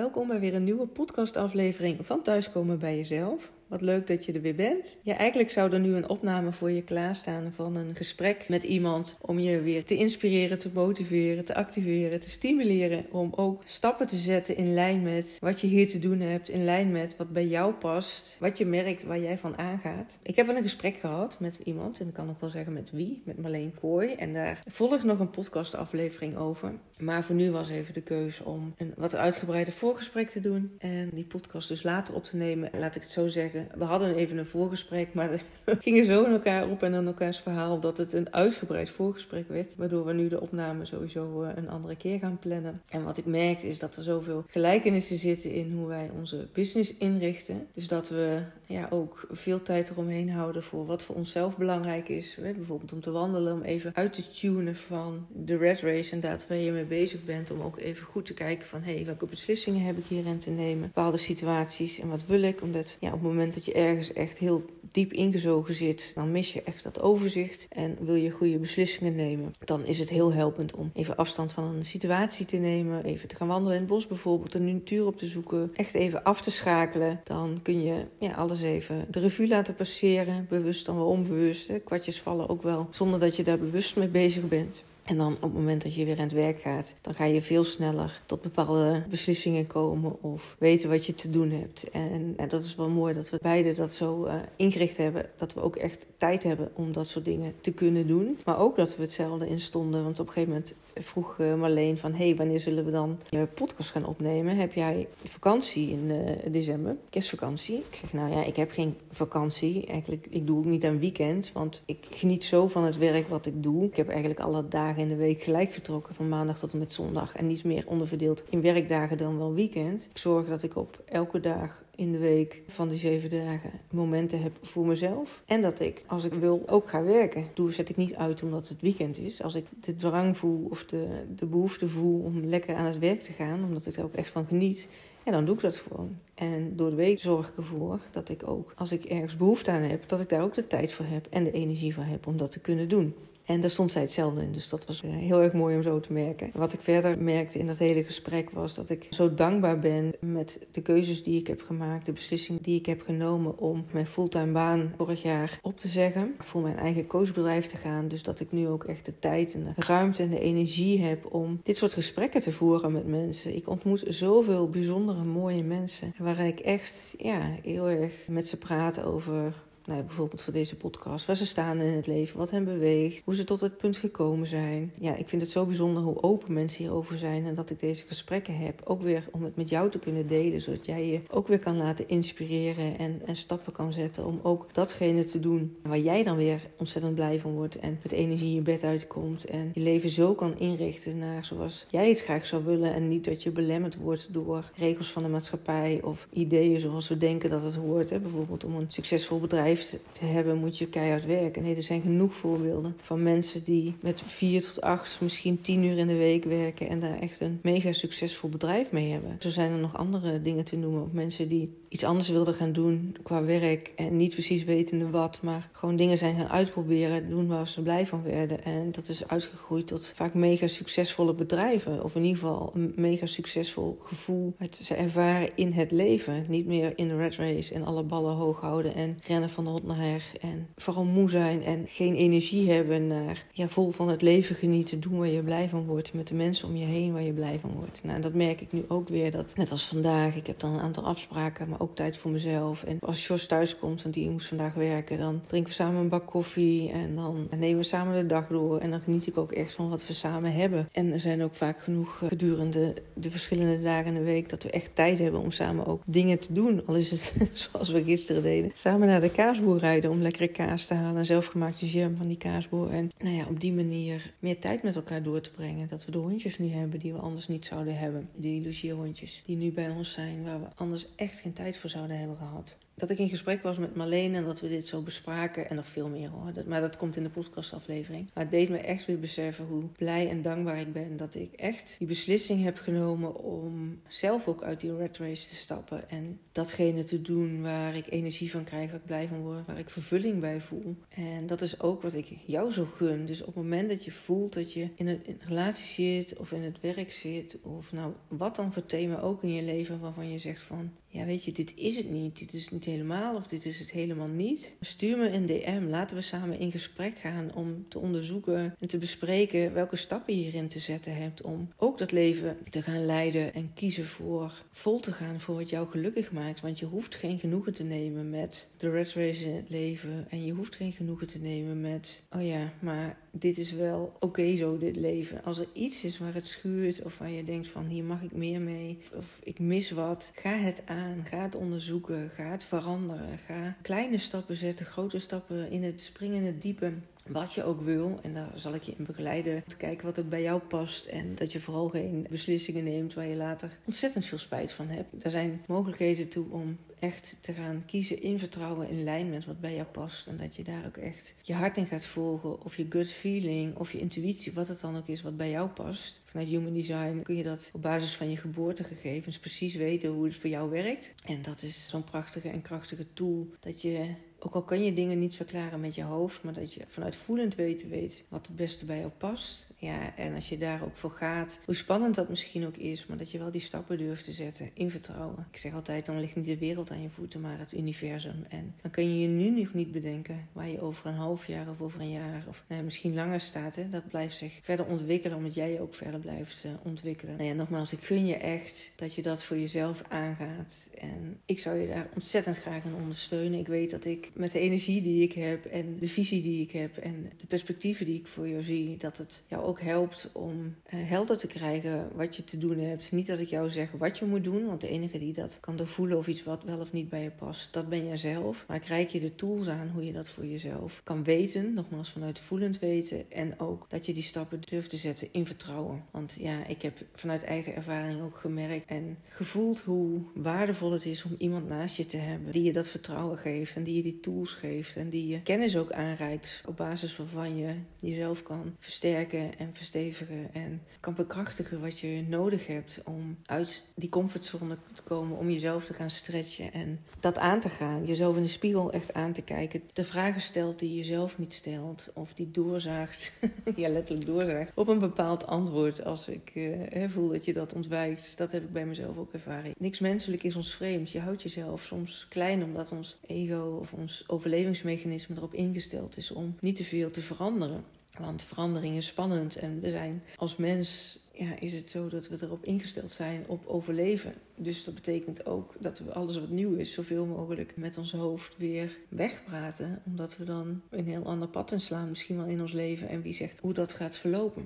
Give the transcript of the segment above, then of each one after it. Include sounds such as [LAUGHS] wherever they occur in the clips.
Welkom bij weer een nieuwe podcastaflevering van Thuiskomen bij Jezelf. Wat leuk dat je er weer bent. Ja, eigenlijk zou er nu een opname voor je klaarstaan van een gesprek met iemand om je weer te inspireren, te motiveren, te activeren, te stimuleren. Om ook stappen te zetten in lijn met wat je hier te doen hebt, in lijn met wat bij jou past, wat je merkt waar jij van aangaat. Ik heb wel een gesprek gehad met iemand en ik kan ook wel zeggen met wie, met Marleen Kooi. En daar volgt nog een podcastaflevering over. Maar voor nu was even de keuze om een wat uitgebreider voorgesprek te doen en die podcast dus later op te nemen. Laat ik het zo zeggen we hadden even een voorgesprek, maar [LAUGHS] we gingen zo in elkaar op en aan elkaars verhaal dat het een uitgebreid voorgesprek werd. Waardoor we nu de opname sowieso eh, een andere keer gaan plannen. En wat ik merkte is dat er zoveel gelijkenissen zitten in hoe wij onze business inrichten. Dus dat we ja, ook veel tijd eromheen houden voor wat voor onszelf belangrijk is. Bijvoorbeeld om te wandelen, om even uit te tunen van de red race en daar waar je mee bezig bent. Om ook even goed te kijken van hé, hey, welke beslissingen heb ik hierin te nemen? Bepaalde situaties en wat wil ik? Omdat ja, op het moment dat je ergens echt heel diep ingezogen zit, dan mis je echt dat overzicht en wil je goede beslissingen nemen. Dan is het heel helpend om even afstand van een situatie te nemen, even te gaan wandelen in het bos bijvoorbeeld, de natuur op te zoeken, echt even af te schakelen. Dan kun je ja, alles even de revue laten passeren, bewust dan wel onbewust. Hè. Kwartjes vallen ook wel zonder dat je daar bewust mee bezig bent. En dan op het moment dat je weer aan het werk gaat, dan ga je veel sneller tot bepaalde beslissingen komen of weten wat je te doen hebt. En, en dat is wel mooi dat we beide dat zo uh, ingericht hebben. Dat we ook echt tijd hebben om dat soort dingen te kunnen doen. Maar ook dat we hetzelfde instonden. Want op een gegeven moment vroeg eh, Marleen van... hey, wanneer zullen we dan je podcast gaan opnemen? Heb jij vakantie in uh, december? Kerstvakantie? Ik zeg, nou ja, ik heb geen vakantie. Eigenlijk, ik doe ook niet aan weekend. Want ik geniet zo van het werk wat ik doe. Ik heb eigenlijk alle dagen in de week gelijk getrokken van maandag tot en met zondag. En niet meer onderverdeeld in werkdagen dan wel weekend. Ik zorg dat ik op elke dag in de week van die zeven dagen momenten heb voor mezelf. En dat ik, als ik wil, ook ga werken. Doe zet ik niet uit omdat het weekend is. Als ik de drang voel of de, de behoefte voel om lekker aan het werk te gaan, omdat ik er ook echt van geniet, en dan doe ik dat gewoon. En door de week zorg ik ervoor dat ik ook, als ik ergens behoefte aan heb, dat ik daar ook de tijd voor heb en de energie voor heb om dat te kunnen doen. En daar stond zij hetzelfde in. Dus dat was eh, heel erg mooi om zo te merken. Wat ik verder merkte in dat hele gesprek was dat ik zo dankbaar ben met de keuzes die ik heb gemaakt. De beslissing die ik heb genomen om mijn fulltime baan vorig jaar op te zeggen. Voor mijn eigen coachbedrijf te gaan. Dus dat ik nu ook echt de tijd en de ruimte en de energie heb om dit soort gesprekken te voeren met mensen. Ik ontmoet zoveel bijzondere mooie mensen. Waarin ik echt ja, heel erg met ze praat over nou, bijvoorbeeld voor deze podcast, waar ze staan in het leven, wat hen beweegt, hoe ze tot het punt gekomen zijn. Ja, ik vind het zo bijzonder hoe open mensen hierover zijn en dat ik deze gesprekken heb. Ook weer om het met jou te kunnen delen, zodat jij je ook weer kan laten inspireren en, en stappen kan zetten om ook datgene te doen waar jij dan weer ontzettend blij van wordt en met energie je bed uitkomt en je leven zo kan inrichten naar zoals jij het graag zou willen en niet dat je belemmerd wordt door regels van de maatschappij of ideeën zoals we denken dat het hoort. Hè? Bijvoorbeeld om een succesvol bedrijf te hebben, moet je keihard werken. Nee, er zijn genoeg voorbeelden van mensen die met vier tot acht, misschien tien uur in de week werken en daar echt een mega succesvol bedrijf mee hebben. Zo zijn er nog andere dingen te noemen. Ook mensen die iets anders wilden gaan doen qua werk en niet precies wetende wat, maar gewoon dingen zijn gaan uitproberen, doen waar ze blij van werden. En dat is uitgegroeid tot vaak mega succesvolle bedrijven. Of in ieder geval een mega succesvol gevoel het ze ervaren in het leven. Niet meer in de red race en alle ballen hoog houden en rennen van hond naar. En vooral moe zijn en geen energie hebben naar ja, vol van het leven genieten, doen waar je blij van wordt. Met de mensen om je heen waar je blij van wordt. Nou, dat merk ik nu ook weer. Dat net als vandaag, ik heb dan een aantal afspraken, maar ook tijd voor mezelf. En als Jos thuis komt, want die moest vandaag werken, dan drinken we samen een bak koffie en dan nemen we samen de dag door. En dan geniet ik ook echt van wat we samen hebben. En er zijn ook vaak genoeg gedurende de verschillende dagen in de week dat we echt tijd hebben om samen ook dingen te doen. Al is het [LAUGHS] zoals we gisteren deden. Samen naar de kaasboer rijden om lekkere kaas te halen. Zelfgemaakte jam van die kaasboer. En nou ja, op die manier meer tijd met elkaar door te brengen. Dat we de hondjes nu hebben die we anders niet zouden hebben. Die logierhondjes die nu bij ons zijn, waar we anders echt geen tijd voor zouden hebben gehad. Dat ik in gesprek was met Marleen en dat we dit zo bespraken. En nog veel meer hoor. Maar dat komt in de podcastaflevering. Maar het deed me echt weer beseffen hoe blij en dankbaar ik ben dat ik echt die beslissing heb genomen om zelf ook uit die red race te stappen. En datgene te doen waar ik energie van krijg, waar ik blij van waar ik vervulling bij voel. En dat is ook wat ik jou zo gun. Dus op het moment dat je voelt dat je in een, relatie zit of in het werk zit, of nou wat dan voor thema ook in je leven waarvan je zegt van ja, weet je, dit is het niet. Dit is niet helemaal of dit is het helemaal niet. Stuur me een DM. Laten we samen in gesprek gaan om te onderzoeken en te bespreken welke stappen je hierin te zetten hebt om ook dat leven te gaan leiden en kiezen voor vol te gaan voor wat jou gelukkig maakt. Want je hoeft geen genoegen te nemen met de red race leven en je hoeft geen genoegen te nemen met, oh ja, maar dit is wel oké zo, dit leven. Als er iets is waar het schuurt of waar je denkt van hier mag ik meer mee of ik mis wat, ga het aan. Ga het onderzoeken. Ga het veranderen. Ga kleine stappen zetten, grote stappen in het springen het diepe wat je ook wil. En daar zal ik je in begeleiden. Te kijken wat ook bij jou past. En dat je vooral geen beslissingen neemt waar je later ontzettend veel spijt van hebt. Er zijn mogelijkheden toe om echt te gaan kiezen in vertrouwen in lijn met wat bij jou past. En dat je daar ook echt je hart in gaat volgen. Of je gut feeling of je intuïtie, wat het dan ook is wat bij jou past. Vanuit Human Design kun je dat op basis van je geboortegegevens precies weten hoe het voor jou werkt. En dat is zo'n prachtige en krachtige tool dat je ook al kan je dingen niet verklaren met je hoofd, maar dat je vanuit voelend weten weet wat het beste bij jou past. Ja, en als je daar ook voor gaat, hoe spannend dat misschien ook is, maar dat je wel die stappen durft te zetten in vertrouwen. Ik zeg altijd, dan ligt niet de wereld aan je voeten, maar het universum. En dan kun je je nu nog niet bedenken waar je over een half jaar of over een jaar of nou, misschien langer staat. Hè? Dat blijft zich verder ontwikkelen, omdat jij je ook verder blijft uh, ontwikkelen. Nou ja, nogmaals, ik gun je echt dat je dat voor jezelf aangaat. En ik zou je daar ontzettend graag in ondersteunen. Ik weet dat ik met de energie die ik heb en de visie die ik heb en de perspectieven die ik voor jou zie, dat het jou ook helpt om uh, helder te krijgen wat je te doen hebt. Niet dat ik jou zeg wat je moet doen, want de enige die dat kan doorvoelen of iets wat wel of niet bij je past, dat ben jij zelf. Maar ik reik je de tools aan hoe je dat voor jezelf kan weten, nogmaals vanuit voelend weten en ook dat je die stappen durft te zetten in vertrouwen. Want ja, ik heb vanuit eigen ervaring ook gemerkt en gevoeld hoe waardevol het is om iemand naast je te hebben die je dat vertrouwen geeft en die je die tools geeft en die je kennis ook aanreikt op basis waarvan je jezelf kan versterken en verstevigen en kan bekrachtigen wat je nodig hebt om uit die comfortzone te komen, om jezelf te gaan stretchen en dat aan te gaan. Jezelf in de spiegel echt aan te kijken. De vragen stelt die je zelf niet stelt of die doorzaagt, [LAUGHS] ja letterlijk doorzaagt, op een bepaald antwoord als ik uh, voel dat je dat ontwijkt. Dat heb ik bij mezelf ook ervaren. Niks menselijk is ons vreemd. Je houdt jezelf soms klein omdat ons ego of ons overlevingsmechanisme erop ingesteld is om niet te veel te veranderen. Want verandering is spannend en we zijn als mens ja, is het zo dat we erop ingesteld zijn op overleven. Dus dat betekent ook dat we alles wat nieuw is, zoveel mogelijk met ons hoofd weer wegpraten. Omdat we dan een heel ander pad inslaan, misschien wel in ons leven. En wie zegt hoe dat gaat verlopen.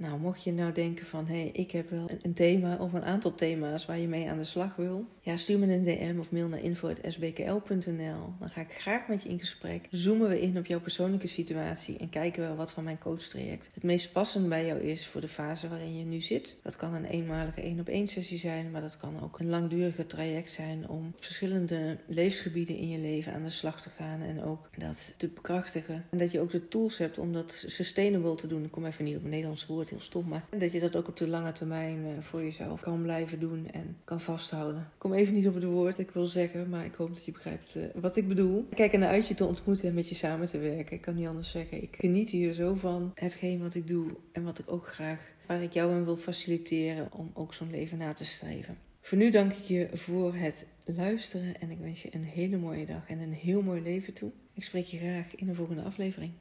Nou, mocht je nou denken van, hé, hey, ik heb wel een thema of een aantal thema's waar je mee aan de slag wil. Ja, stuur me een DM of mail naar info.sbkl.nl. Dan ga ik graag met je in gesprek. Zoomen we in op jouw persoonlijke situatie en kijken we wat van mijn coachtraject het meest passend bij jou is voor de fase waarin je nu zit. Dat kan een eenmalige één op één sessie zijn, maar dat kan ook een langdurige traject zijn om verschillende levensgebieden in je leven aan de slag te gaan en ook dat te bekrachtigen. En dat je ook de tools hebt om dat sustainable te doen. Ik kom even niet op een Nederlands woord heel stom, maar dat je dat ook op de lange termijn eh, voor jezelf kan blijven doen en kan vasthouden. Ik kom even niet op het woord ik wil zeggen, maar ik hoop dat je begrijpt uh, wat ik bedoel. Ik kijk ernaar uit je te ontmoeten en met je samen te werken. Ik kan niet anders zeggen. Ik geniet hier zo van hetgeen wat ik doe en wat ik ook graag, waar ik jou in wil faciliteren om ook zo'n leven na te streven. Voor nu dank ik je voor het luisteren en ik wens je een hele mooie dag en een heel mooi leven toe. Ik spreek je graag in de volgende aflevering.